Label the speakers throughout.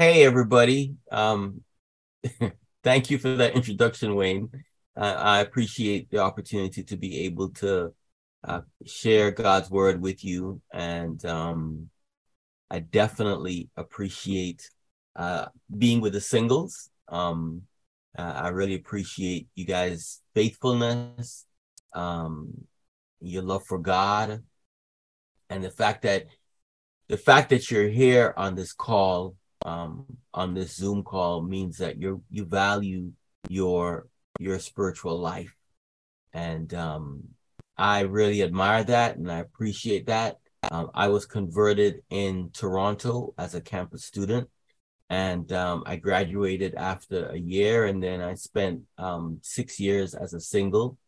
Speaker 1: hey, everybody. Um, thank you for that introduction, Wayne. Uh, I appreciate the opportunity to be able to uh, share God's word with you. And um, I definitely appreciate uh, being with the singles. Um, I really appreciate you guys' faithfulness, um, your love for God, and the fact that the fact that you're here on this call um, on this Zoom call means that you you value your your spiritual life, and um, I really admire that and I appreciate that. Um, I was converted in Toronto as a campus student, and um, I graduated after a year, and then I spent um, six years as a single.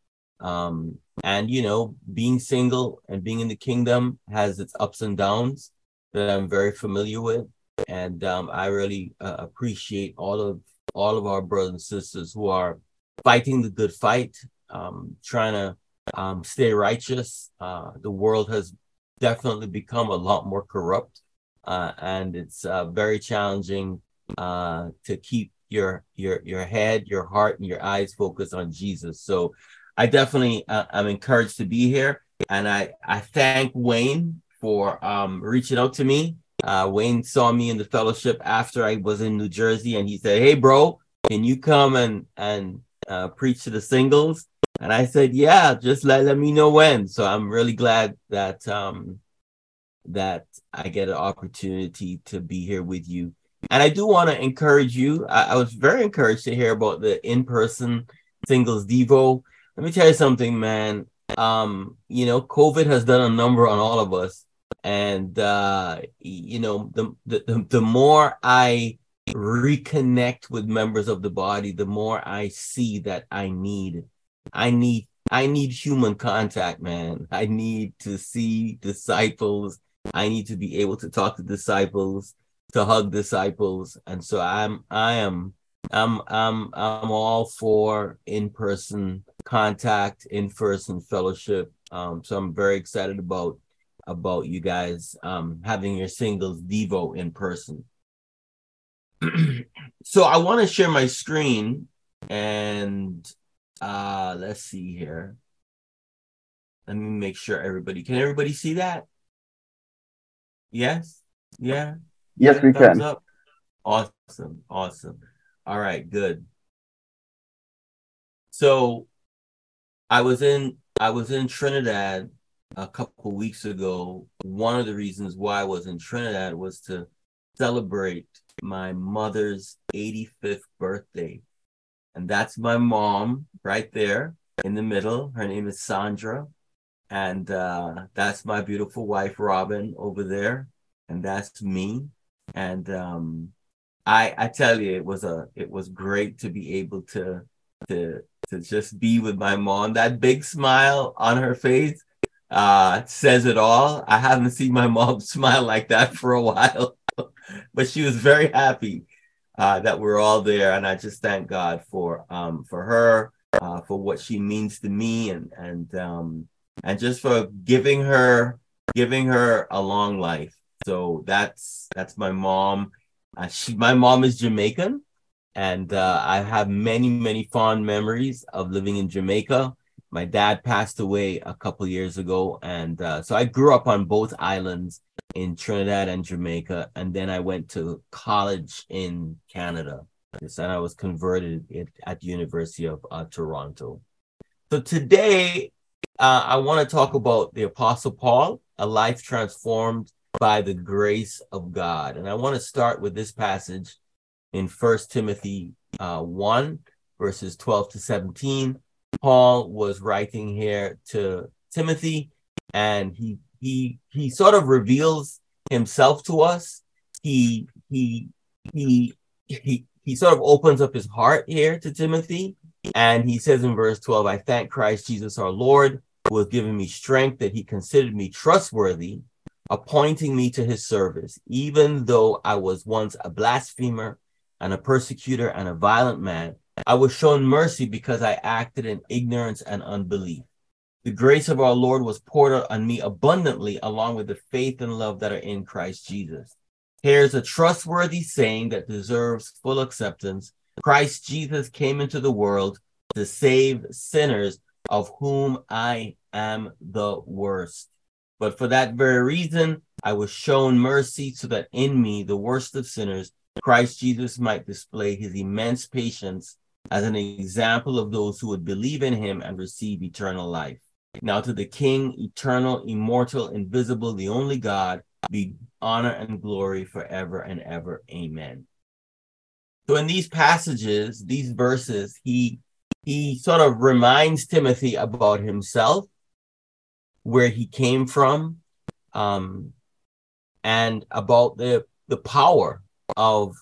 Speaker 1: Um, and you know, being single and being in the kingdom has its ups and downs that I'm very familiar with and um, I really uh, appreciate all of all of our brothers and sisters who are fighting the good fight, um, trying to um, stay righteous. Uh, the world has definitely become a lot more corrupt, uh, and it's uh, very challenging uh, to keep your your your head, your heart, and your eyes focused on Jesus. So, I definitely uh, am encouraged to be here, and I I thank Wayne for um, reaching out to me uh, Wayne saw me in the fellowship after I was in New Jersey, and he said, "Hey, bro, can you come and and uh, preach to the singles?" And I said, "Yeah, just let let me know when." So I'm really glad that um that I get an opportunity to be here with you. And I do want to encourage you. I, I was very encouraged to hear about the in-person singles Devo. Let me tell you something, man. Um, you know, COVID has done a number on all of us and uh, you know the, the the more i reconnect with members of the body the more i see that i need i need i need human contact man. I need to see disciples. I need to be able to talk to disciples to hug disciples. And so i'm i am i'm i'm i'm all for in-person contact in-person fellowship. Um so i'm very excited about about you guys um, having your singles Devo in person. so I want to share my screen and uh, let's see here. Let me make sure everybody can everybody see that? Yes? Yeah.
Speaker 2: Yes, we can.
Speaker 1: Up? Awesome. Awesome. All right, good. So I was in I was in Trinidad a couple weeks ago, one of the reasons why I was in Trinidad was to celebrate my mother's 85th birthday. And that's my mom right there in the middle. Her name is Sandra. And uh, that's my beautiful wife, Robin, over there. And that's me. And um, I I tell you, it was a it was great to be able to to to just be with my mom. That big smile on her face uh, says it all. I haven't seen my mom smile like that for a while, but she was very happy uh, that we're all there, and I just thank God for um, for her, uh, for what she means to me, and and um, and just for giving her giving her a long life. So that's that's my mom. Uh, she my mom is Jamaican, and uh, I have many many fond memories of living in Jamaica my dad passed away a couple years ago and uh, so i grew up on both islands in trinidad and jamaica and then i went to college in canada. And i was converted at the university of uh, toronto. So today uh, i want to talk about the apostle paul a life transformed by the grace of god. And i want to start with this passage in first timothy uh, 1 verses 12 to 17 Paul was writing here to Timothy, and he he he sort of reveals himself to us. He he he he he sort of opens up his heart here to Timothy, and he says in verse 12, I thank Christ Jesus our Lord, who has given me strength that he considered me trustworthy, appointing me to his service, even though I was once a blasphemer and a persecutor and a violent man. I was shown mercy because I acted in ignorance and unbelief. The grace of our Lord was poured out on me abundantly, along with the faith and love that are in Christ Jesus. Here's a trustworthy saying that deserves full acceptance. Christ Jesus came into the world to save sinners, of whom I am the worst. But for that very reason, I was shown mercy so that in me, the worst of sinners, Christ Jesus might display his immense patience as an example of those who would believe in him and receive eternal life. Now to the King, eternal, immortal, invisible, the only God, be honor and glory forever and ever. Amen. So in these passages, these verses, he he sort of reminds Timothy about himself, where he came from, um, and about the the power of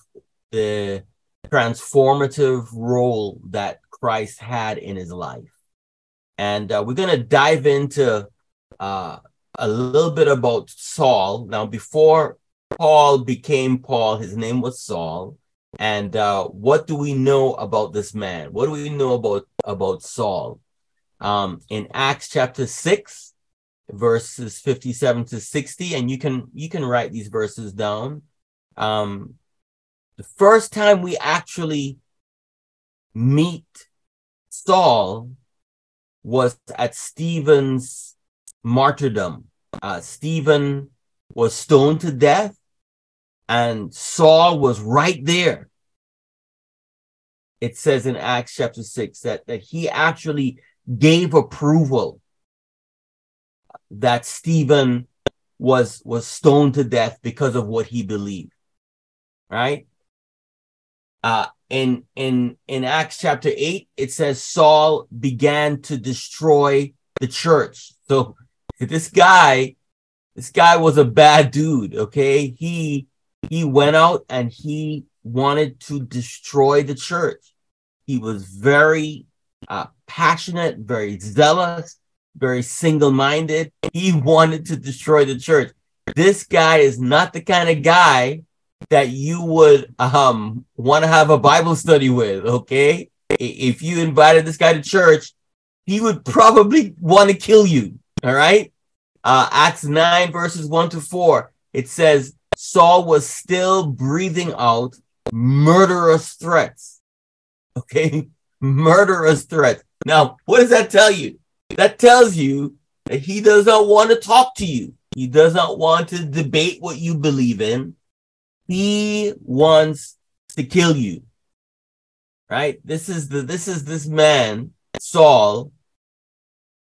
Speaker 1: the transformative role that Christ had in his life. And uh, we're going to dive into uh, a little bit about Saul. Now, before Paul became Paul, his name was Saul. And uh, what do we know about this man? What do we know about, about Saul? Um, in Acts chapter 6, verses 57 to 60, and you can you can write these verses down. Um, the first time we actually meet Saul was at Stephen's martyrdom. Uh, Stephen was stoned to death, and Saul was right there. It says in Acts chapter 6 that, that he actually gave approval that Stephen was was stoned to death because of what he believed. Right? Uh, in in in Acts chapter 8 it says Saul began to destroy the church. So this guy this guy was a bad dude, okay? He he went out and he wanted to destroy the church. He was very uh, passionate, very zealous, very single-minded. He wanted to destroy the church. This guy is not the kind of guy that you would um want to have a Bible study with, okay? If you invited this guy to church, he would probably want to kill you. All right. Uh, Acts 9, verses 1 to 4, it says, Saul was still breathing out murderous threats. Okay. Murderous threats. Now, what does that tell you? That tells you that he does not want to talk to you. He does not want to debate what you believe in. He wants to kill you. Right? This is the this is this man, Saul.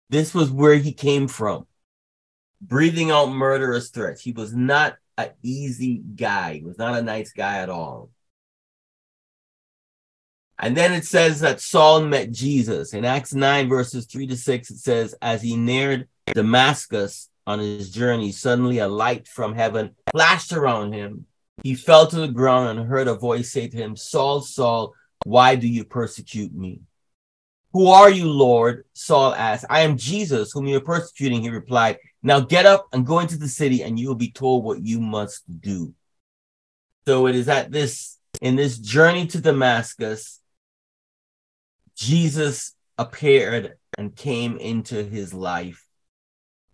Speaker 1: This was where he came from. Breathing out murderous threats. He was not an easy guy. He was not a nice guy at all. And then it says that Saul met Jesus. In Acts 9, verses 3 to 6, it says, As he neared Damascus on his journey, suddenly a light from heaven flashed around him. He fell to the ground and heard a voice say to him, Saul, Saul, why do you persecute me? Who are you, Lord? Saul asked. I am Jesus, whom you are persecuting, he replied. Now get up and go into the city, and you will be told what you must do. So it is at this, in this journey to Damascus, Jesus appeared and came into his life.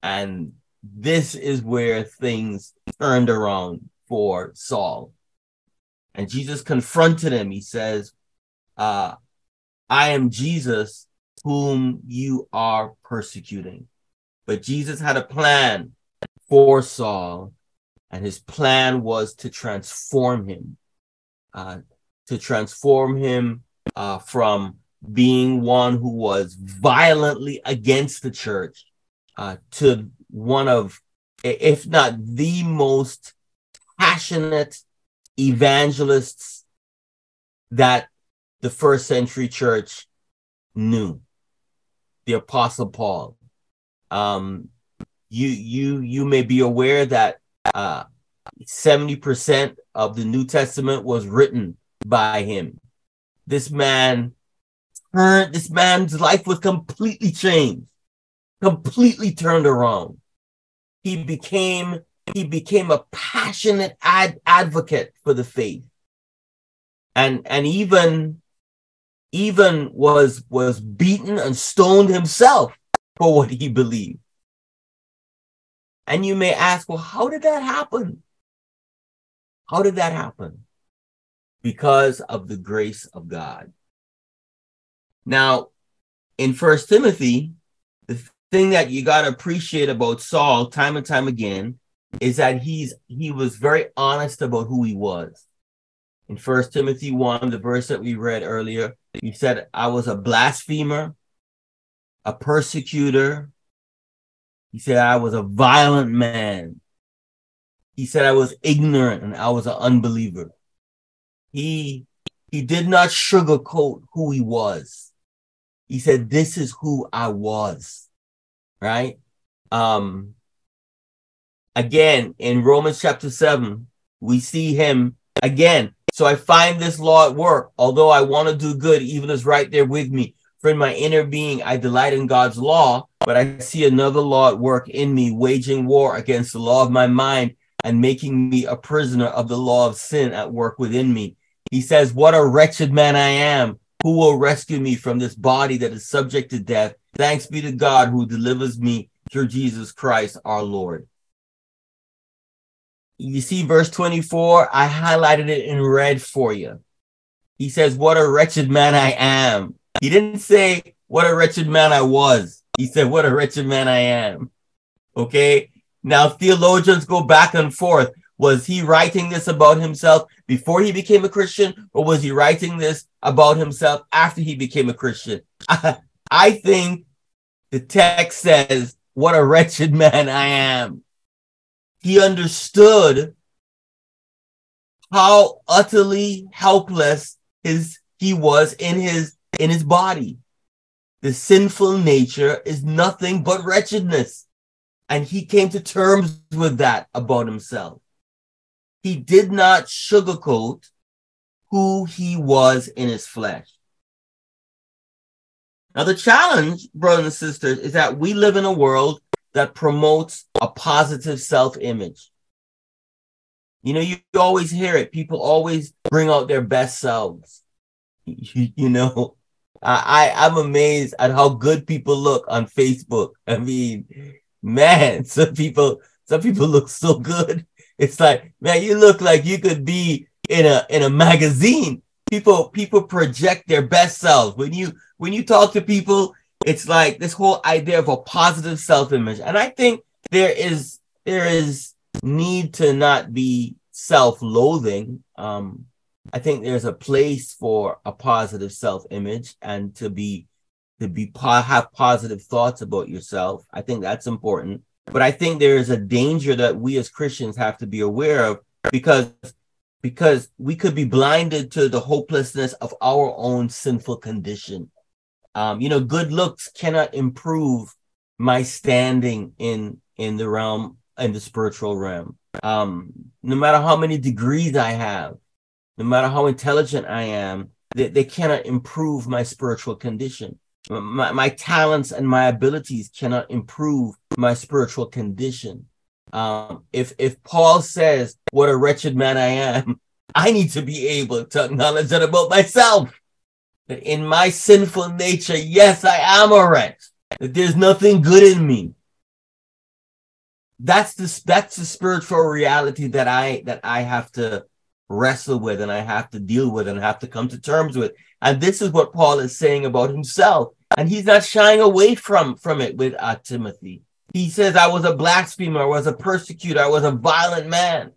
Speaker 1: And this is where things turned around for Saul. And Jesus confronted him. He says, uh, I am Jesus whom you are persecuting. But Jesus had a plan for Saul, and his plan was to transform him, uh, to transform him uh, from being one who was violently against the church uh, to one of, if not the most passionate evangelists that the first century church knew. The Apostle Paul. Um, you you you may be aware that uh, 70% of the New Testament was written by him. This man turned this man's life was completely changed, completely turned around. He became he became a passionate ad- advocate for the faith and and even even was was beaten and stoned himself for what he believed and you may ask well how did that happen How did that happen? Because of the grace of God. Now, in First Timothy, the thing that you got to appreciate about Saul time and time again is that he's he was very honest about who he was. In First Timothy 1, the verse that we read earlier, he said, I was a blasphemer, a persecutor. He said, I was a violent man. He said, I was ignorant and I was an unbeliever. He, he did not sugarcoat who he was. He said, this is who I was. Right? Um, again, in Romans chapter 7, we see him again. So I find this law at work. Although I want to do good, even as right there with me. For in my inner being, I delight in God's law, but I see another law at work in me, waging war against the law of my mind and making me a prisoner of the law of sin at work within me. He says, What a wretched man I am. Who will rescue me from this body that is subject to death? Thanks be to God who delivers me through Jesus Christ our Lord. You see verse 24? I highlighted it in red for you. He says, What a wretched man I am. He didn't say, What a wretched man I was. He said, What a wretched man I am. Okay. Now, theologians go back and forth. Was he writing this about himself before he became a Christian, or was he writing this about himself after he became a Christian? I, think the text says, What a wretched man I am he understood how utterly helpless his he was in his in his body. The sinful nature is nothing but wretchedness. And he came to terms with that about himself. He did not sugarcoat who he was in his flesh. Now, the challenge, brothers and sisters, is that we live in a world that promotes a positive self image. You know, you, you, always hear it. People always bring out their best selves. You, you know, I, I I'm amazed at how good people look on Facebook. I mean, man, some people some people look so good. It's like, man, you look like you could be in a in a magazine. People people project their best selves. When you when you talk to people, it's like this whole idea of a positive self-image. And i think there is there is need to not be self-loathing. Um i think there's a place for a positive self-image and to be to be have positive thoughts about yourself. I think that's important. But i think there is a danger that we as christians have to be aware of because because we could be blinded to the hopelessness of our own sinful condition um, you know, good looks cannot improve my standing in in the realm in the spiritual realm. Um, no matter how many degrees I have, no matter how intelligent I am, they, they cannot improve my spiritual condition. My, my talents and my abilities cannot improve my spiritual condition. Um, if if Paul says, "What a wretched man I am," I need to be able to acknowledge that about myself that in my sinful nature, yes, I am a wretch, that there's nothing good in me. That's the that's the spiritual reality that I that I have to wrestle with and I have to deal with and have to come to terms with. And this is what Paul is saying about himself. And he's not shying away from, from it with uh, Timothy. He says, I was a blasphemer, I was a persecutor, I was a violent man.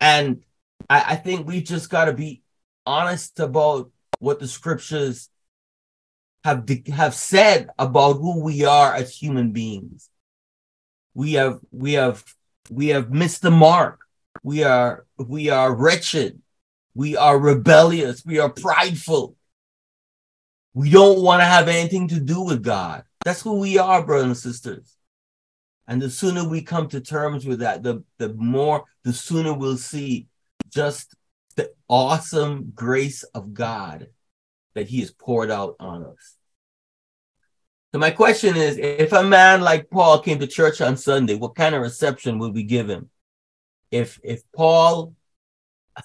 Speaker 1: And I, I think we just got to be honest about what the scriptures have have said about who we are as human beings. We have we have we have missed the mark. We are we are wretched. We are rebellious. We are prideful. We don't want to have anything to do with God. That's who we are, brothers and sisters. And the sooner we come to terms with that, the, the more, the sooner we'll see just the awesome grace of God that He has poured out on us. So my question is, if a man like Paul came to church on Sunday, what kind of reception would we give him? If if Paul,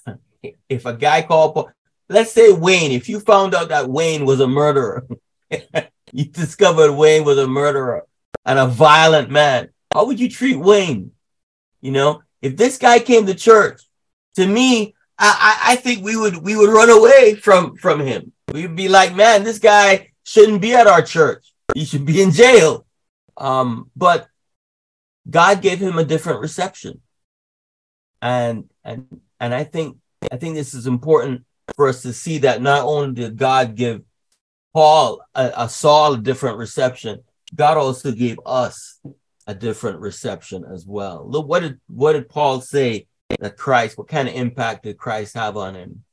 Speaker 1: if a guy called Paul, let's say Wayne, if you found out that Wayne was a murderer, you discovered Wayne was a murderer and a violent man, how would you treat Wayne? You know, if this guy came to church to me, I, I think we would we would run away from from him. We'd be like, man, this guy shouldn't be at our church. He should be in jail. Um, but God gave him a different reception. And and and I think I think this is important for us to see that not only did God give Paul a, a Saul a different reception, God also gave us a different reception as well. Look, what did what did Paul say that Christ, what kind of impact did Christ have on him?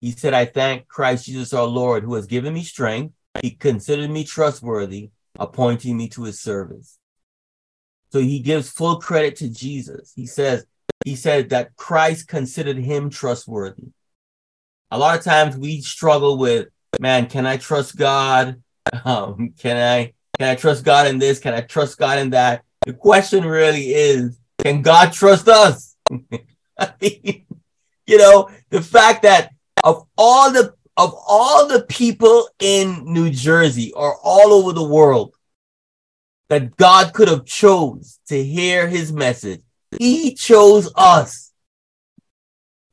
Speaker 1: He said, I thank Christ Jesus our Lord, who has given me strength. He considered me trustworthy, appointing me to his service. So he gives full credit to Jesus. He says, he said that Christ considered him trustworthy. A lot of times we struggle with, man, can I trust God? Um, can I can I trust God in this? Can I trust God in that? The question really is, can God trust us? Mean, you know, the fact that of all the of all the people in New Jersey or all over the world that God could have chose to hear his message, he chose us.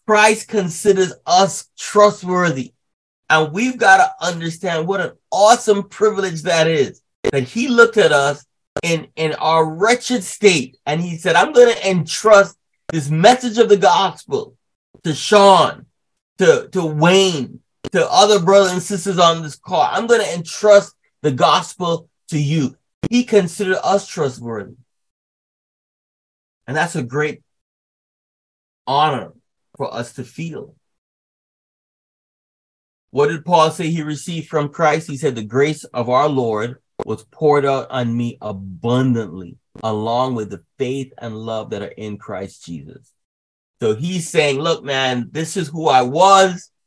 Speaker 1: Christ considers us trustworthy. And we've got to understand what an awesome privilege that is. That he looked at us in, in our wretched state and he said, I'm going to entrust this message of the gospel to Sean, to, to Wayne, to other brothers and sisters on this call. I'm going to entrust the gospel to you. He considered us trustworthy. And that's a great honor for us to feel. What did Paul say he received from Christ? He said, The grace of our Lord was poured out on me abundantly, along with the faith and love that are in Christ Jesus. So he's saying, Look, man, this is who I was.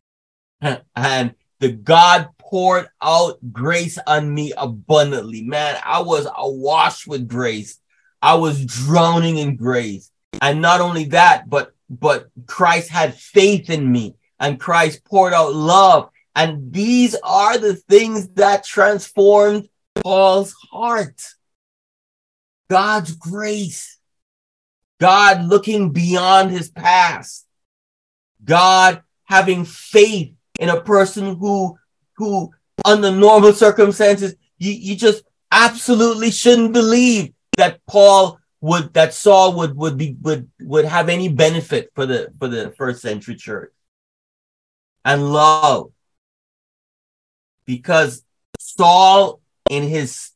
Speaker 1: And the God poured out grace on me abundantly. Man, I was awash with grace. I was drowning in grace. And not only that, but but Christ had faith in me and Christ poured out love. And these are the things that transformed Paul's heart. God's grace. God looking beyond his past. God having faith in a person who, who under normal circumstances, you, you just absolutely shouldn't believe that Paul would that Saul would would be would would have any benefit for the for the first century church. And love. Because Saul in his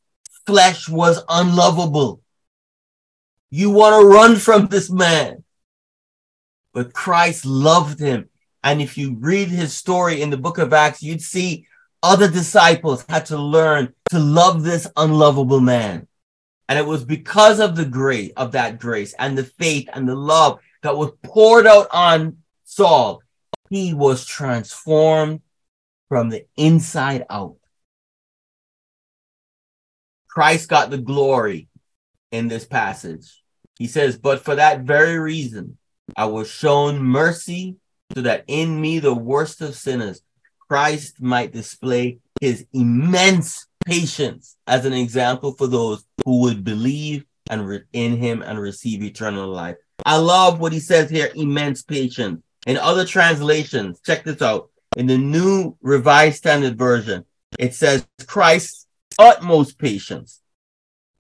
Speaker 1: flesh was unlovable. You want to run from this man. But Christ loved him. And if you read his story in the book of Acts, you'd see other disciples had to learn to love this unlovable man. And it was because of the grace of that grace and the faith and the love that was poured out on Saul. He was transformed from the inside out. Christ got the glory in this passage. He says, But for that very reason, I was shown mercy so that in me, the worst of sinners, Christ might display his immense patience as an example for those who would believe and re- in him and receive eternal life. I love what he says here immense patience. In other translations, check this out. In the New Revised Standard Version, it says Christ's utmost patience.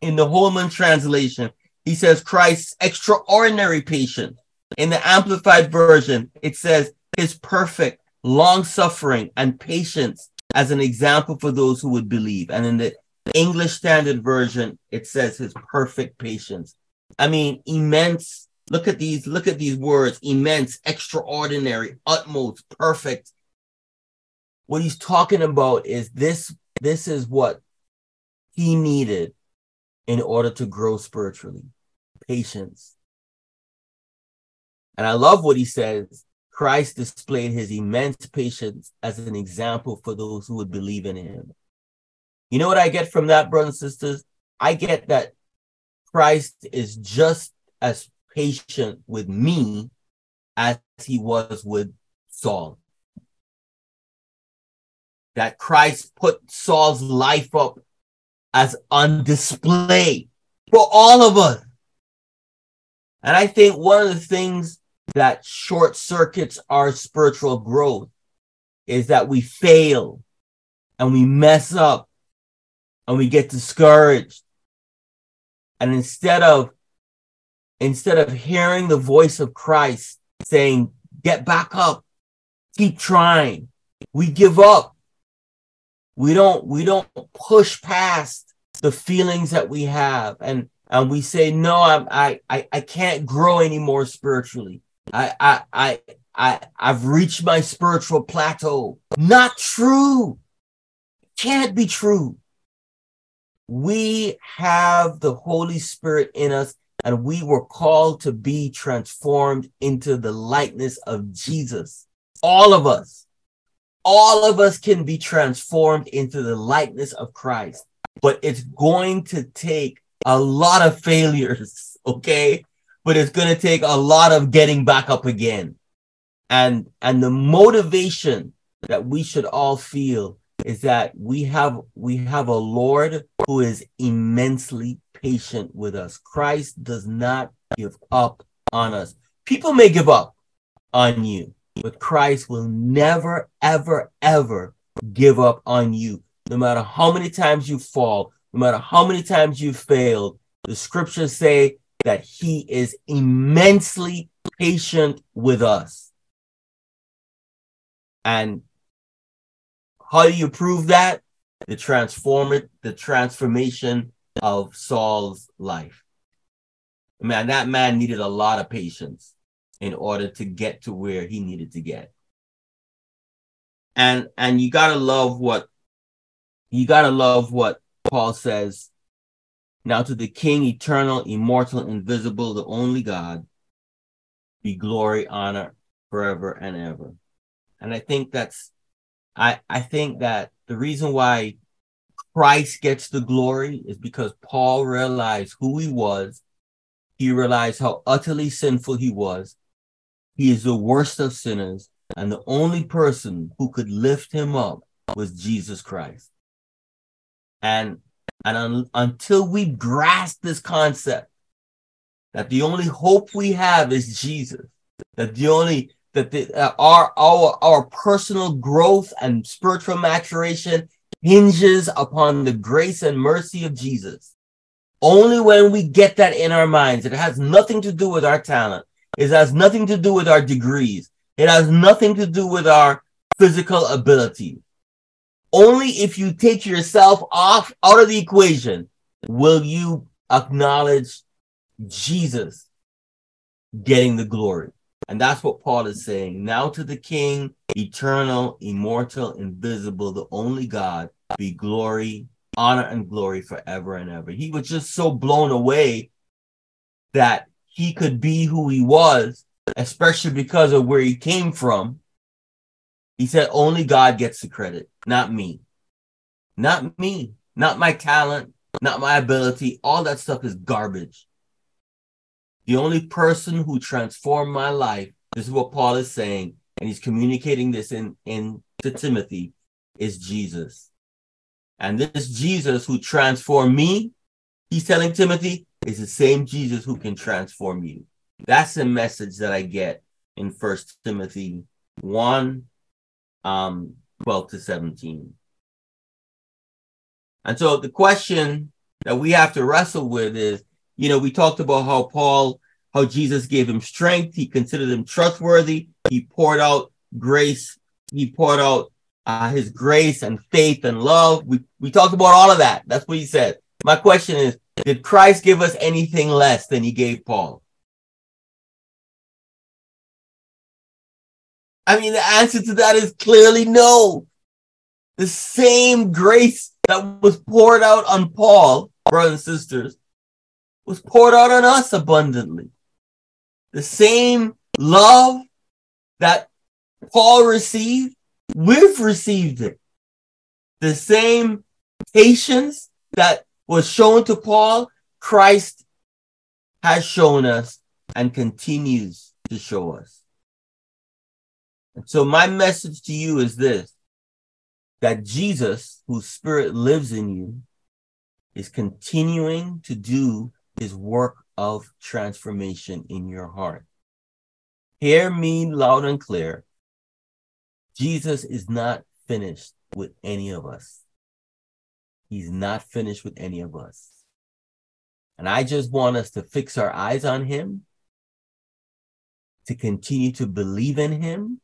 Speaker 1: In the Holman translation, he says Christ's extraordinary patience. In the Amplified Version, it says his perfect long suffering and patience as an example for those who would believe. And in the English Standard Version, it says his perfect patience. I mean, immense. Look at these, look at these words immense, extraordinary, utmost, perfect. What he's talking about is this, this is what he needed in order to grow spiritually patience. And I love what he says Christ displayed his immense patience as an example for those who would believe in him. You know what I get from that, brothers and sisters? I get that Christ is just as patient with me as he was with Saul. That Christ put Saul's life up as on display for all of us. And I think one of the things that short circuits our spiritual growth is that we fail and we mess up and we get discouraged. And instead of instead of hearing the voice of Christ saying, get back up, keep trying, we give up. We don't we don't push past the feelings that we have and and we say, no, I'm, I, I, I can't grow anymore spiritually. I, I, I, I, I've reached my spiritual plateau. Not true. Can't be true. We have the Holy Spirit in us and we were called to be transformed into the likeness of Jesus. All of us, all of us can be transformed into the likeness of Christ, but it's going to take a lot of failures, okay? But it's going to take a lot of getting back up again. And and the motivation that we should all feel is that we have we have a Lord who is immensely patient with us. Christ does not give up on us. People may give up on you, but Christ will never ever ever give up on you. No matter how many times you fall, no matter how many times you failed, the scriptures say that he is immensely patient with us. And how do you prove that? The transform it, the transformation of Saul's life. Man, that man needed a lot of patience in order to get to where he needed to get. And and you gotta love what you gotta love what Paul says, Now to the King, eternal, immortal, invisible, the only God, be glory, honor forever and ever. And I think that's, I, I think that the reason why Christ gets the glory is because Paul realized who he was. He realized how utterly sinful he was. He is the worst of sinners. And the only person who could lift him up was Jesus Christ. And and un- until we grasp this concept that the only hope we have is Jesus, that the only that the, uh, our our our personal growth and spiritual maturation hinges upon the grace and mercy of Jesus. Only when we get that in our minds, it has nothing to do with our talent. It has nothing to do with our degrees. It has nothing to do with our physical ability. Only if you take yourself off out of the equation will you acknowledge Jesus getting the glory. And that's what Paul is saying. Now to the King, eternal, immortal, invisible, the only God, be glory, honor, and glory forever and ever. He was just so blown away that he could be who he was, especially because of where he came from, he said, only God gets the credit, not me. Not me, not my talent, not my ability. All that stuff is garbage. The only person who transformed my life, this is what Paul is saying, and he's communicating this in, in to Timothy, is Jesus. And this Jesus who transformed me, he's telling Timothy, is the same Jesus who can transform you. That's the message that I get in First Timothy 1 um, 12 to 17. And so the question that we have to wrestle with is, you know, we talked about how Paul, how Jesus gave him strength. He considered him trustworthy. He poured out grace. He poured out uh, his grace and faith and love. We, we talked about all of that. That's what he said. My question is, did Christ give us anything less than he gave Paul? I mean, the answer to that is clearly no. The same grace that was poured out on Paul, brothers and sisters, was poured out on us abundantly. The same love that Paul received, we've received it. The same patience that was shown to Paul, Christ has shown us and continues to show us. And So my message to you is this that Jesus, whose spirit lives in you, is continuing to do his work of transformation in your heart. Hear me loud and clear. Jesus is not finished with any of us. He's not finished with any of us. And I just want us to fix our eyes on him, to continue to believe in him,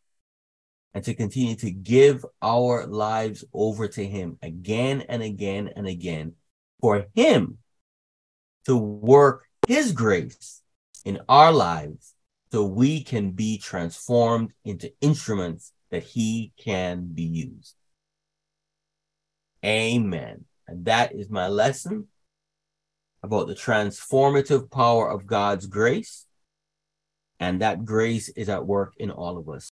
Speaker 1: and to continue to give our lives over to him again and again and again for him to work his grace in our lives so we can be transformed into instruments that he can be used. Amen. And that is my lesson about the transformative power of God's grace. And that grace is at work in all of us.